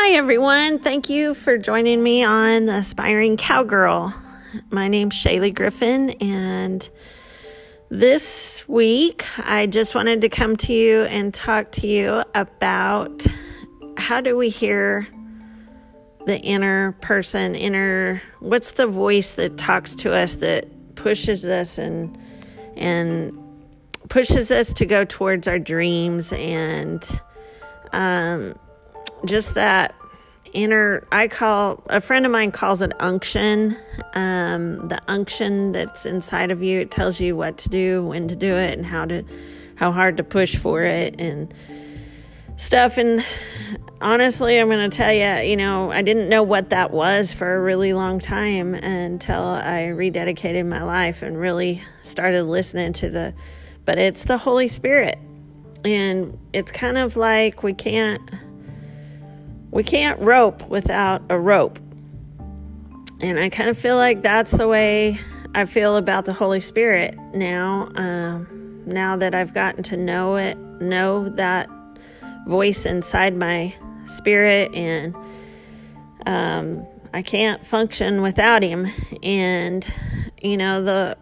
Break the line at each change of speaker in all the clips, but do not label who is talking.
Hi, everyone. Thank you for joining me on Aspiring Cowgirl. My name's Shaylee Griffin, and this week I just wanted to come to you and talk to you about how do we hear the inner person, inner what's the voice that talks to us that pushes us and and pushes us to go towards our dreams and um just that inner i call a friend of mine calls it unction. Um, the unction that's inside of you it tells you what to do when to do it and how to how hard to push for it and stuff. And honestly i'm going to tell you you know i didn't know what that was for a really long time until i rededicated my life and really started listening to the but it's the holy spirit. And it's kind of like we can't we can't rope without a rope. And I kind of feel like that's the way I feel about the Holy Spirit now. Uh, now that I've gotten to know it, know that voice inside my spirit, and um, I can't function without Him. And you know the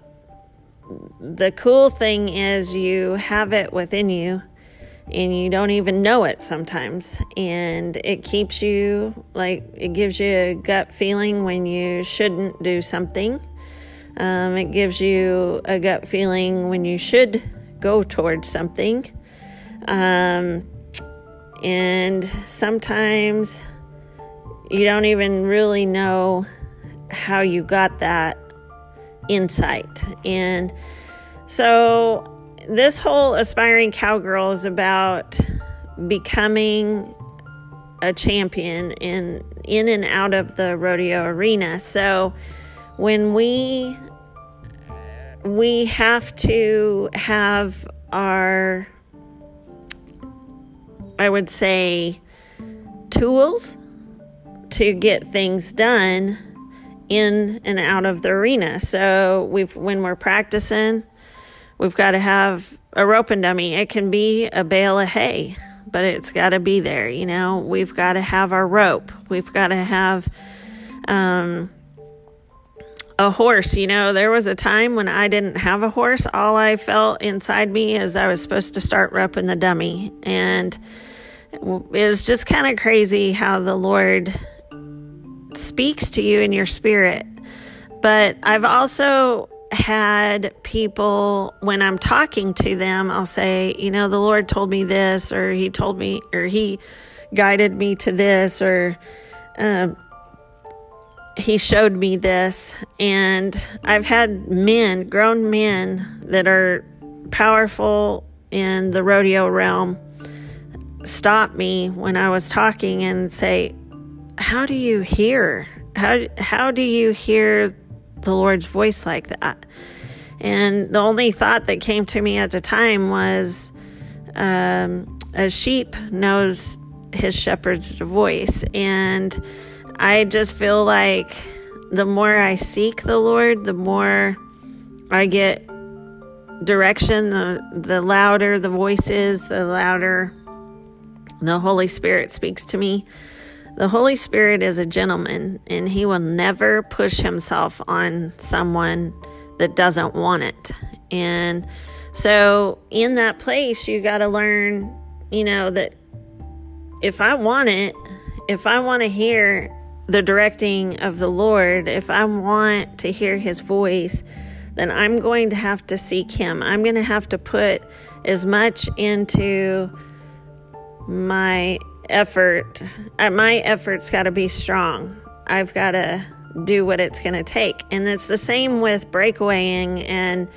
the cool thing is you have it within you and you don't even know it sometimes. And it keeps you like it gives you a gut feeling when you shouldn't do something. Um, it gives you a gut feeling when you should go towards something. Um, and sometimes you don't even really know how you got that insight. And so this whole aspiring cowgirl is about becoming a champion in in and out of the rodeo arena. So when we we have to have our I would say tools to get things done in and out of the arena. So we've when we're practicing We've got to have a rope and dummy. It can be a bale of hay, but it's got to be there. You know, we've got to have our rope. We've got to have um, a horse. You know, there was a time when I didn't have a horse. All I felt inside me is I was supposed to start roping the dummy. And it was just kind of crazy how the Lord speaks to you in your spirit. But I've also had people, when I'm talking to them, I'll say, you know, the Lord told me this, or He told me, or He guided me to this, or um, He showed me this. And I've had men, grown men that are powerful in the rodeo realm, stop me when I was talking and say, How do you hear? How, how do you hear the Lord's voice like that. And the only thought that came to me at the time was um, a sheep knows his shepherd's voice. And I just feel like the more I seek the Lord, the more I get direction, the, the louder the voice is, the louder the Holy Spirit speaks to me. The Holy Spirit is a gentleman and he will never push himself on someone that doesn't want it. And so, in that place, you got to learn, you know, that if I want it, if I want to hear the directing of the Lord, if I want to hear his voice, then I'm going to have to seek him. I'm going to have to put as much into my effort, uh, my effort's got to be strong. I've got to do what it's going to take. And it's the same with breakawaying and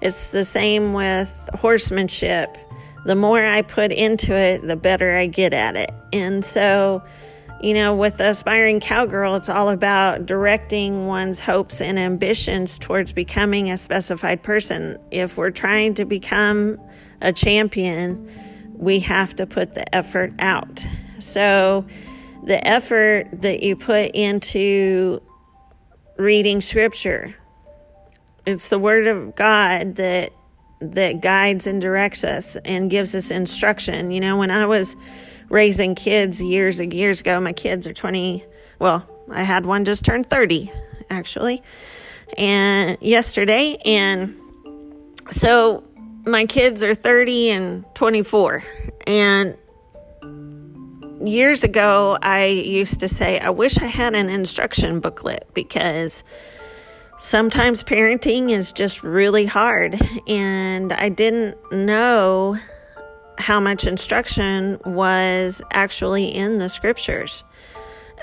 it's the same with horsemanship. The more I put into it, the better I get at it. And so, you know, with Aspiring Cowgirl, it's all about directing one's hopes and ambitions towards becoming a specified person. If we're trying to become a champion, we have to put the effort out. So, the effort that you put into reading scripture, it's the word of God that that guides and directs us and gives us instruction. You know, when I was raising kids years and years ago. My kids are 20, well, I had one just turned 30 actually, and yesterday. And so my kids are 30 and 24. And years ago, I used to say, I wish I had an instruction booklet because sometimes parenting is just really hard. And I didn't know how much instruction was actually in the scriptures.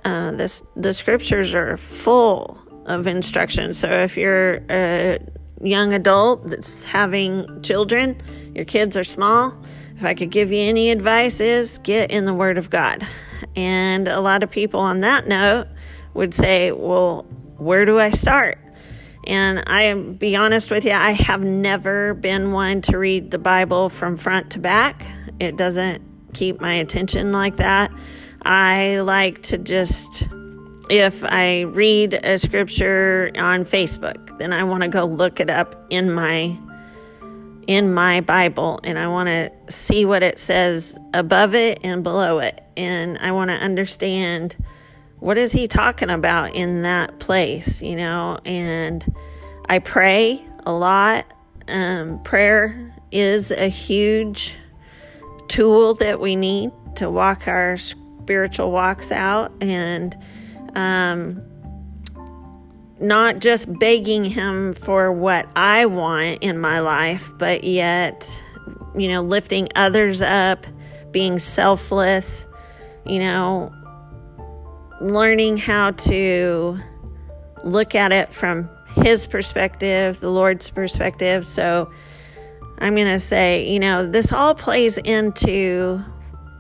Uh, this, the scriptures are full of instruction. So if you're a young adult that's having children, your kids are small, if I could give you any advice is get in the word of God. And a lot of people on that note would say, "Well, where do I start?" And I be honest with you, I have never been one to read the Bible from front to back. It doesn't keep my attention like that. I like to just if I read a scripture on Facebook, then I want to go look it up in my in my Bible and I want to see what it says above it and below it and I want to understand what is he talking about in that place, you know? And I pray a lot. Um, prayer is a huge tool that we need to walk our spiritual walks out and um, not just begging him for what I want in my life, but yet, you know, lifting others up, being selfless, you know, learning how to look at it from his perspective, the Lord's perspective. So I'm going to say, you know, this all plays into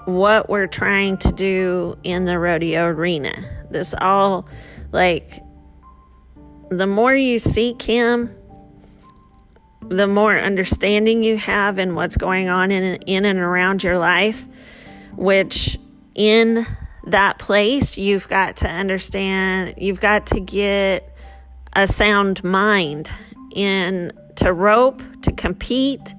what we're trying to do in the rodeo arena. This all, like, the more you seek Him, the more understanding you have in what's going on in, in and around your life, which in that place, you've got to understand, you've got to get a sound mind in to rope, to compete,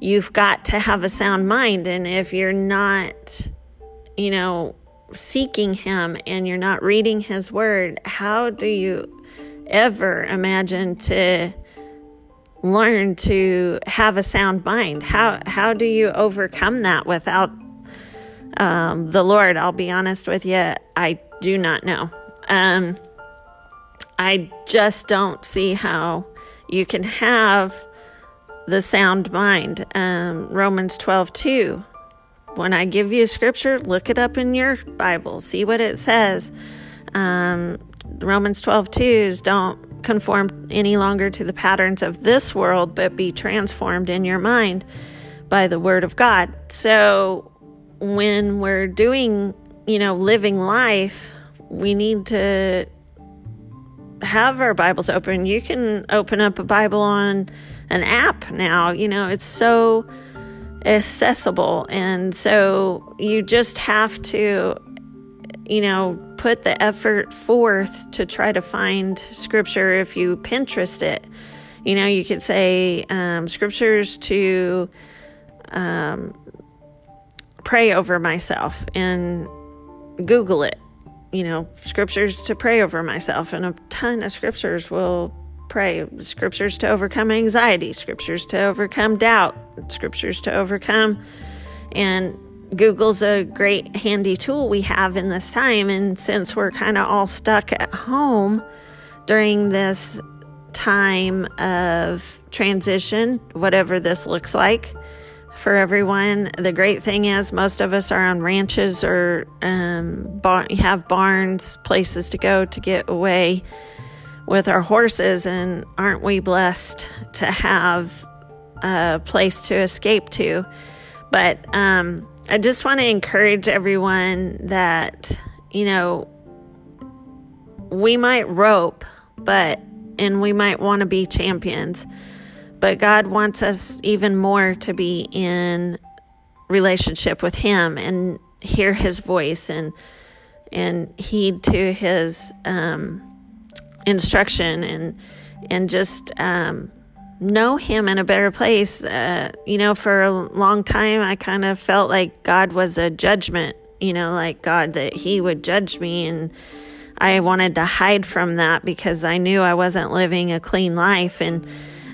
you've got to have a sound mind. And if you're not, you know, seeking Him and you're not reading His Word, how do you ever imagine to learn to have a sound mind? How how do you overcome that without um, the Lord? I'll be honest with you, I do not know. Um, I just don't see how you can have the sound mind. Um, Romans 12 2. When I give you scripture, look it up in your Bible, see what it says. Um, Romans 12 2 is don't conform any longer to the patterns of this world, but be transformed in your mind by the word of God. So when we're doing, you know, living life, we need to have our Bibles open. You can open up a Bible on an app now. You know, it's so accessible. And so you just have to, you know, put the effort forth to try to find scripture if you Pinterest it. You know, you could say um, scriptures to um, pray over myself and Google it. You know, scriptures to pray over myself, and a ton of scriptures will pray. Scriptures to overcome anxiety, scriptures to overcome doubt, scriptures to overcome. And Google's a great handy tool we have in this time. And since we're kind of all stuck at home during this time of transition, whatever this looks like for everyone, the great thing is most of us are on ranches or um, bar- have barns, places to go to get away with our horses, and aren't we blessed to have a place to escape to? But um, I just want to encourage everyone that, you know, we might rope, but, and we might want to be champions, but God wants us even more to be in relationship with Him and hear His voice and, and heed to His, um, instruction and and just um, know Him in a better place. Uh, you know, for a long time, I kind of felt like God was a judgment, you know, like God that He would judge me. And I wanted to hide from that because I knew I wasn't living a clean life. And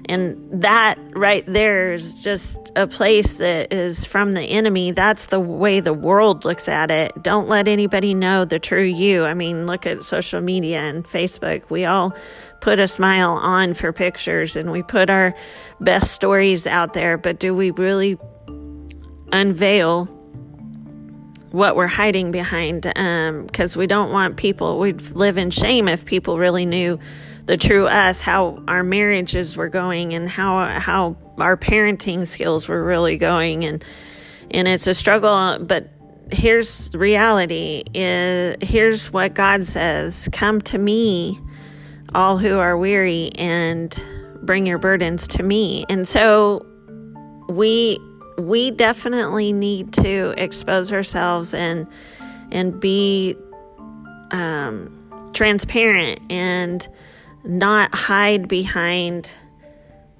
and that right there is just a place that is from the enemy. That's the way the world looks at it. Don't let anybody know the true you. I mean, look at social media and Facebook. We all put a smile on for pictures and we put our best stories out there, but do we really unveil what we're hiding behind? Because um, we don't want people, we'd live in shame if people really knew the true us, how our marriages were going and how how our parenting skills were really going and and it's a struggle but here's reality is here's what God says come to me all who are weary and bring your burdens to me and so we we definitely need to expose ourselves and and be um, transparent and not hide behind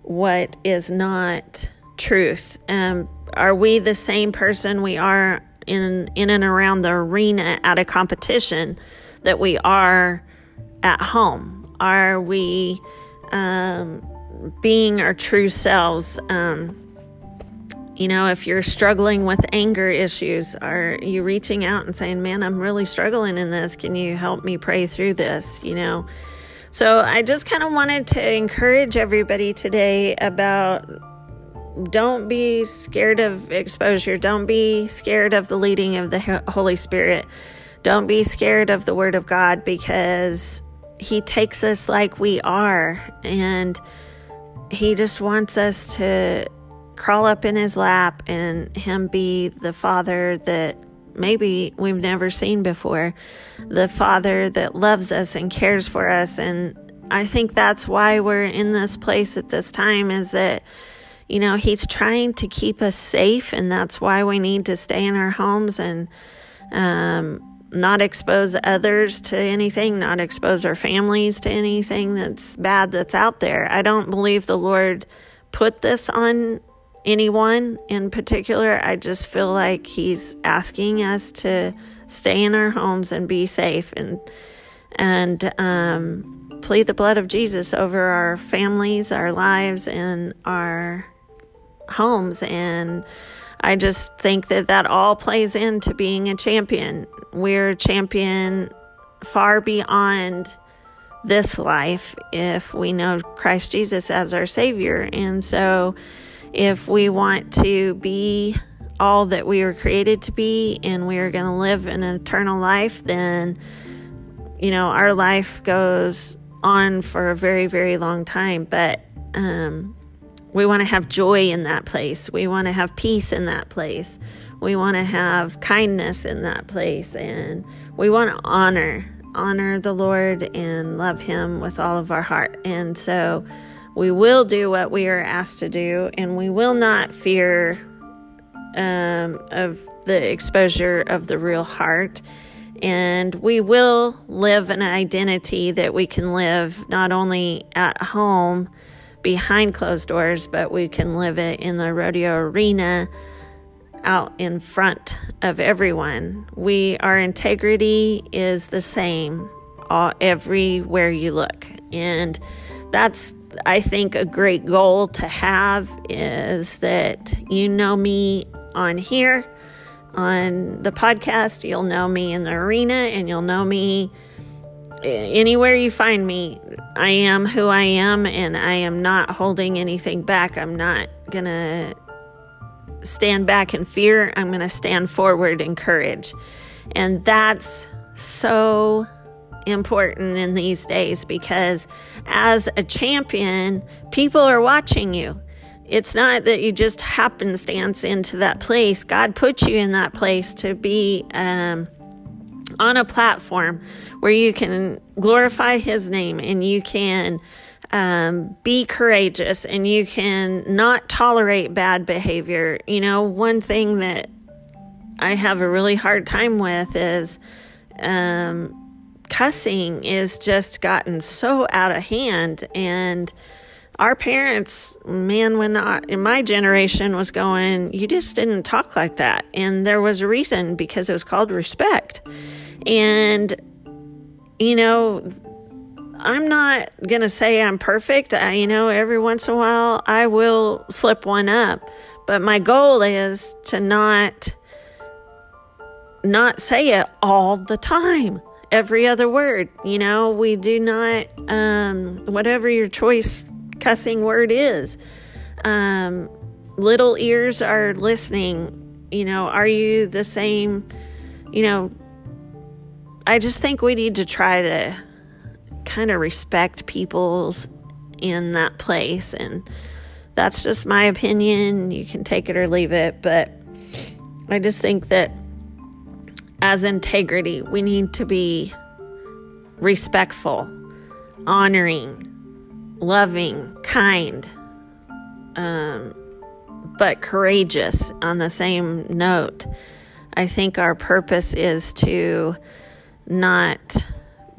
what is not truth. Um, are we the same person we are in in and around the arena at a competition that we are at home? Are we um, being our true selves? Um, you know, if you're struggling with anger issues, are you reaching out and saying, "Man, I'm really struggling in this. Can you help me pray through this?" You know so I just kind of wanted to encourage everybody today about don't be scared of exposure. Don't be scared of the leading of the Holy Spirit. Don't be scared of the Word of God because He takes us like we are and He just wants us to crawl up in His lap and Him be the Father that maybe we've never seen before. The Father that loves us and cares for us. And I think that's why we're in this place at this time is that, you know, He's trying to keep us safe. And that's why we need to stay in our homes and, um, not expose others to anything, not expose our families to anything that's bad that's out there. I don't believe the Lord put this on anyone in particular. I just feel like he's asking us to stay in our homes and be safe and and um, plead the blood of Jesus over our families, our lives, and our homes. And I just think that that all plays into being a champion. We're a champion far beyond this life if we know Christ Jesus as our Savior. And so if we want to be all that we were created to be and we are going to live an eternal life, then, you know, our life goes on for a very, very long time. But um, we want to have joy in that place. We want to have peace in that place. We want to have kindness in that place. And we want to honor, honor the Lord and love Him with all of our heart. And so, we will do what we are asked to do, and we will not fear um, of the exposure of the real heart. And we will live an identity that we can live not only at home behind closed doors, but we can live it in the rodeo arena out in front of everyone. We our integrity is the same all, everywhere you look. And that's I think a great goal to have is that you know me on here on the podcast, you'll know me in the arena, and you'll know me anywhere you find me. I am who I am, and I am not holding anything back. I'm not gonna stand back in fear. I'm gonna stand forward in courage. And that's so important in these days because as a champion, people are watching you. It's not that you just happenstance into that place. God put you in that place to be um, on a platform where you can glorify His name and you can um, be courageous and you can not tolerate bad behavior. You know, one thing that I have a really hard time with is um, cussing is just gotten so out of hand and our parents, man, when I, in my generation was going, you just didn't talk like that. And there was a reason because it was called respect. And, you know, I'm not going to say I'm perfect. I, you know, every once in a while I will slip one up. But my goal is to not not say it all the time. Every other word, you know, we do not um whatever your choice cussing word is. Um, little ears are listening. You know, are you the same? You know, I just think we need to try to kind of respect people's in that place. And that's just my opinion. You can take it or leave it. But I just think that as integrity, we need to be respectful, honoring, loving, kind, um, but courageous on the same note. I think our purpose is to not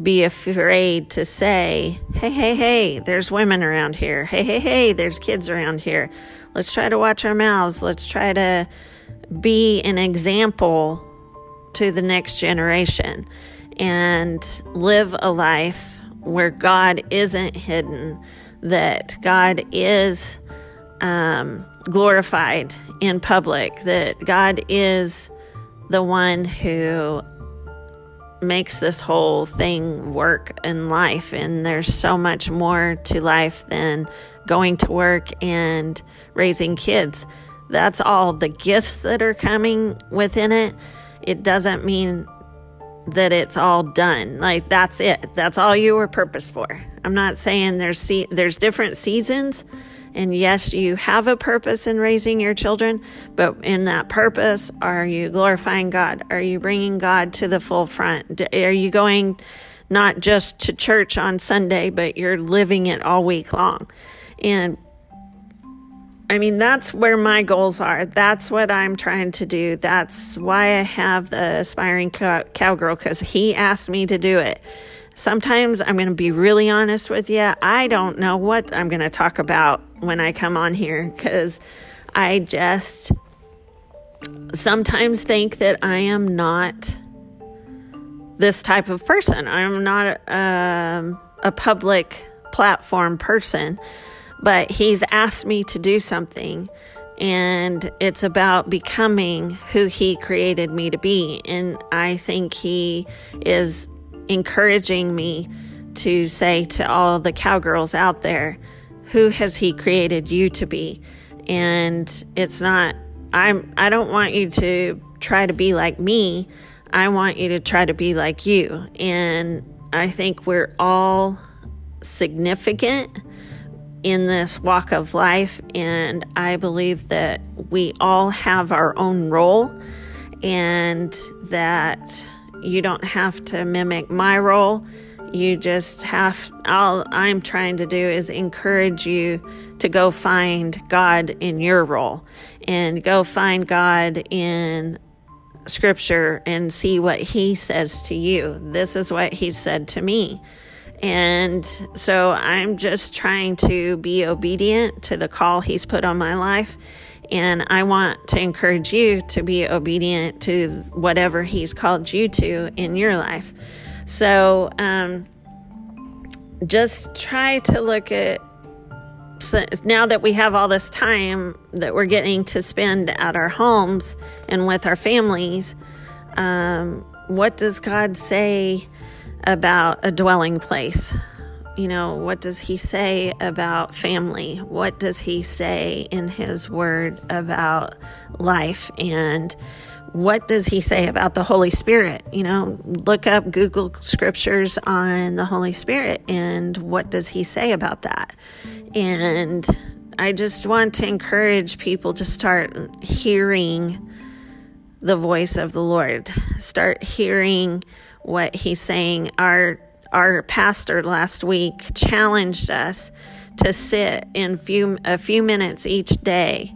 be afraid to say, hey, hey, hey, there's women around here. Hey, hey, hey, there's kids around here. Let's try to watch our mouths. Let's try to be an example to the next generation and live a life where God isn't hidden, that God is um, glorified in public, that God is the one who makes this whole thing work in life. And there's so much more to life than going to work and raising kids. That's all the gifts that are coming within it. It doesn't mean that it's all done. Like that's it. That's all you were purpose for. I'm not saying there's se- there's different seasons and yes, you have a purpose in raising your children, but in that purpose, are you glorifying God? Are you bringing God to the full front? Are you going not just to church on Sunday, but you're living it all week long? And I mean, that's where my goals are. That's what I'm trying to do. That's why I have the aspiring cow- cowgirl because he asked me to do it. Sometimes I'm going to be really honest with you. I don't know what I'm going to talk about when I come on here because I just sometimes think that I am not this type of person. I'm not um, a public platform person but he's asked me to do something and it's about becoming who he created me to be and i think he is encouraging me to say to all the cowgirls out there who has he created you to be? And it's not i'm i don't want you to try to be like me. I want you to try to be like you. And i think we're all significant in this walk of life, and I believe that we all have our own role, and that you don't have to mimic my role. You just have, all I'm trying to do is encourage you to go find God in your role and go find God in scripture and see what He says to you. This is what He said to me. And so I'm just trying to be obedient to the call He's put on my life. And I want to encourage you to be obedient to whatever He's called you to in your life. So um, just try to look at so now that we have all this time that we're getting to spend at our homes and with our families, um, what does God say? about a dwelling place. You know, what does he say about family? What does he say in his word about life? And what does he say about the Holy Spirit? You know, look up Google scriptures on the Holy Spirit and what does he say about that? And I just want to encourage people to start hearing the voice of the Lord, start hearing what he's saying. Our our pastor last week challenged us to sit in few a few minutes each day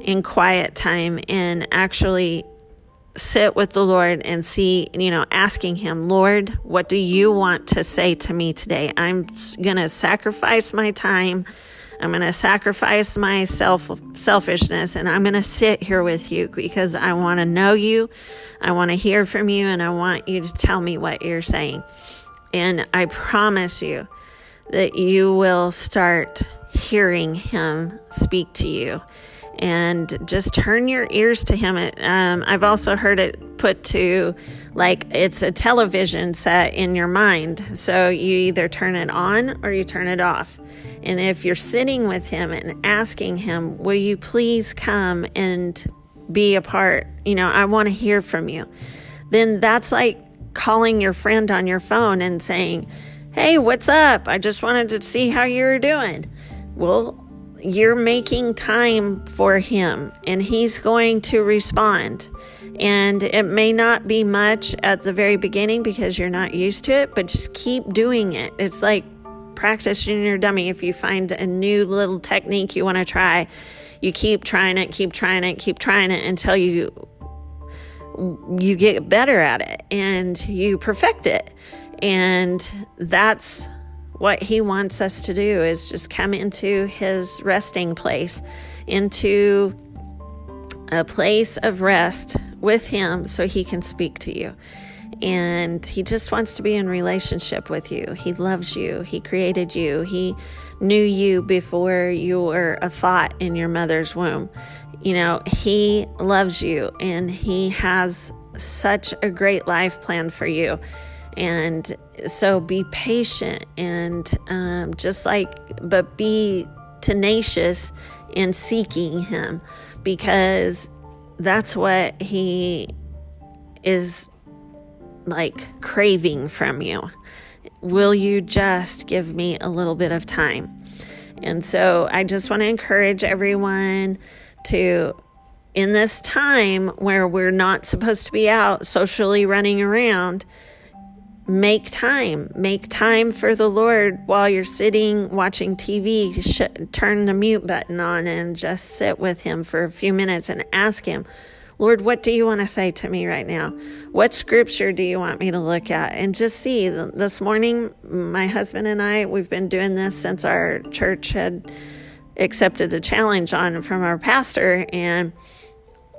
in quiet time and actually sit with the Lord and see, you know, asking him, "Lord, what do you want to say to me today? I'm going to sacrifice my time. I'm going to sacrifice my self selfishness and I'm going to sit here with you because I want to know you. I want to hear from you and I want you to tell me what you're saying. And I promise you that you will start hearing him speak to you and just turn your ears to him. Um, I've also heard it put to like it's a television set in your mind. So you either turn it on or you turn it off. And if you're sitting with him and asking him, Will you please come and be a part? You know, I want to hear from you. Then that's like calling your friend on your phone and saying, Hey, what's up? I just wanted to see how you're doing. Well, you're making time for him and he's going to respond. And it may not be much at the very beginning because you're not used to it, but just keep doing it. It's like practicing your dummy. If you find a new little technique you want to try, you keep trying it, keep trying it, keep trying it until you you get better at it and you perfect it. And that's what he wants us to do is just come into his resting place, into a place of rest with him so he can speak to you. And he just wants to be in relationship with you. He loves you. He created you. He knew you before you were a thought in your mother's womb. You know, he loves you and he has such a great life plan for you. And so be patient and um, just like, but be tenacious in seeking Him because that's what He is like craving from you. Will you just give me a little bit of time? And so I just want to encourage everyone to in this time where we're not supposed to be out socially running around make time. Make time for the Lord while you're sitting watching TV. Sh- turn the mute button on and just sit with Him for a few minutes and ask Him, Lord, what do you want to say to me right now? What scripture do you want me to look at? And just see. This morning, my husband and I, we've been doing this since our church had accepted the challenge on from our pastor. And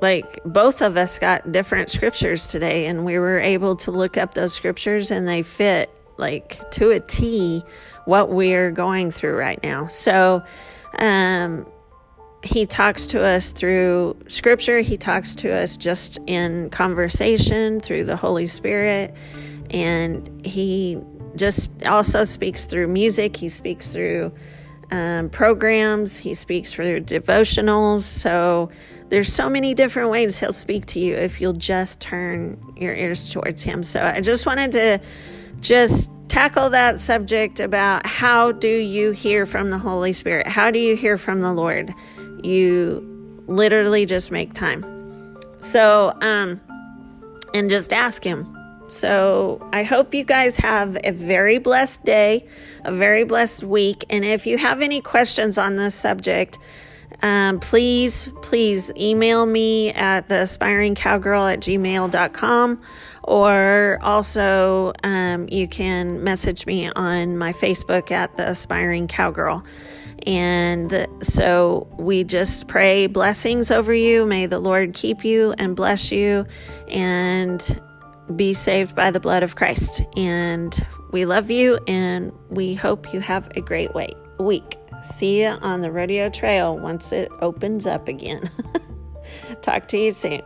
like both of us got different scriptures today and we were able to look up those scriptures and they fit like to a T what we're going through right now. So um he talks to us through scripture, he talks to us just in conversation through the Holy Spirit and he just also speaks through music, he speaks through um, programs, he speaks for devotionals. So there's so many different ways he'll speak to you if you'll just turn your ears towards him. So I just wanted to just tackle that subject about how do you hear from the Holy Spirit? How do you hear from the Lord? You literally just make time. So, um, and just ask him. So I hope you guys have a very blessed day, a very blessed week. And if you have any questions on this subject, um, please, please email me at the aspiring cowgirl at gmail.com or also um, you can message me on my Facebook at the aspiring cowgirl. And so we just pray blessings over you. May the Lord keep you and bless you and be saved by the blood of Christ. And we love you and we hope you have a great week. See you on the rodeo trail once it opens up again. Talk to you soon.